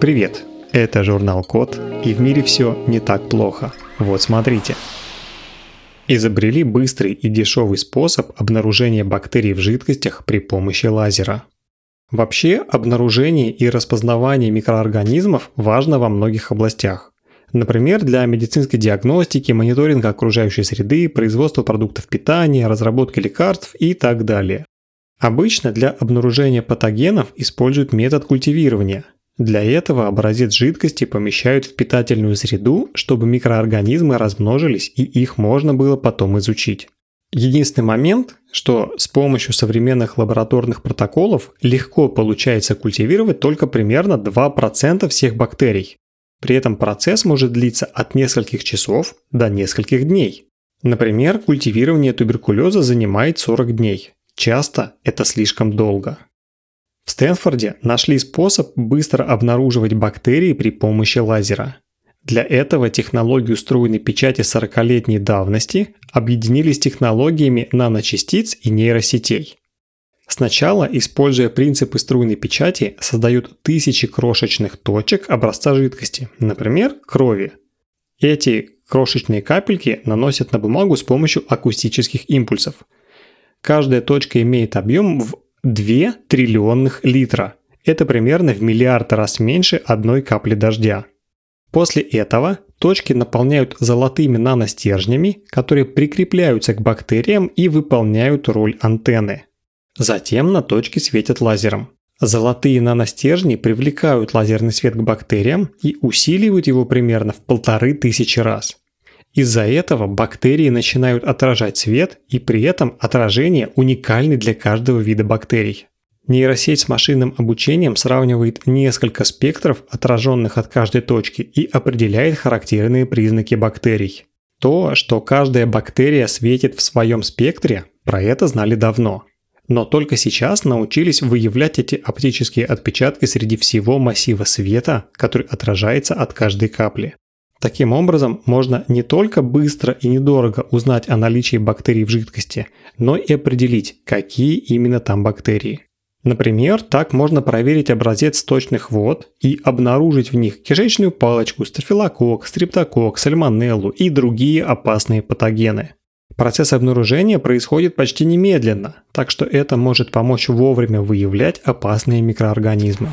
Привет! Это журнал Код, и в мире все не так плохо. Вот смотрите. Изобрели быстрый и дешевый способ обнаружения бактерий в жидкостях при помощи лазера. Вообще, обнаружение и распознавание микроорганизмов важно во многих областях. Например, для медицинской диагностики, мониторинга окружающей среды, производства продуктов питания, разработки лекарств и так далее. Обычно для обнаружения патогенов используют метод культивирования. Для этого образец жидкости помещают в питательную среду, чтобы микроорганизмы размножились и их можно было потом изучить. Единственный момент, что с помощью современных лабораторных протоколов легко получается культивировать только примерно 2% всех бактерий. При этом процесс может длиться от нескольких часов до нескольких дней. Например, культивирование туберкулеза занимает 40 дней. Часто это слишком долго. В Стэнфорде нашли способ быстро обнаруживать бактерии при помощи лазера. Для этого технологию струйной печати 40-летней давности объединили с технологиями наночастиц и нейросетей. Сначала, используя принципы струйной печати, создают тысячи крошечных точек образца жидкости, например, крови. Эти крошечные капельки наносят на бумагу с помощью акустических импульсов. Каждая точка имеет объем в 2 триллионных литра. Это примерно в миллиард раз меньше одной капли дождя. После этого точки наполняют золотыми наностержнями, которые прикрепляются к бактериям и выполняют роль антенны. Затем на точки светят лазером. Золотые наностержни привлекают лазерный свет к бактериям и усиливают его примерно в полторы тысячи раз. Из-за этого бактерии начинают отражать свет, и при этом отражение уникальны для каждого вида бактерий. Нейросеть с машинным обучением сравнивает несколько спектров, отраженных от каждой точки, и определяет характерные признаки бактерий. То, что каждая бактерия светит в своем спектре, про это знали давно. Но только сейчас научились выявлять эти оптические отпечатки среди всего массива света, который отражается от каждой капли. Таким образом, можно не только быстро и недорого узнать о наличии бактерий в жидкости, но и определить, какие именно там бактерии. Например, так можно проверить образец сточных вод и обнаружить в них кишечную палочку, стафилококк, стрептококк, сальмонеллу и другие опасные патогены. Процесс обнаружения происходит почти немедленно, так что это может помочь вовремя выявлять опасные микроорганизмы.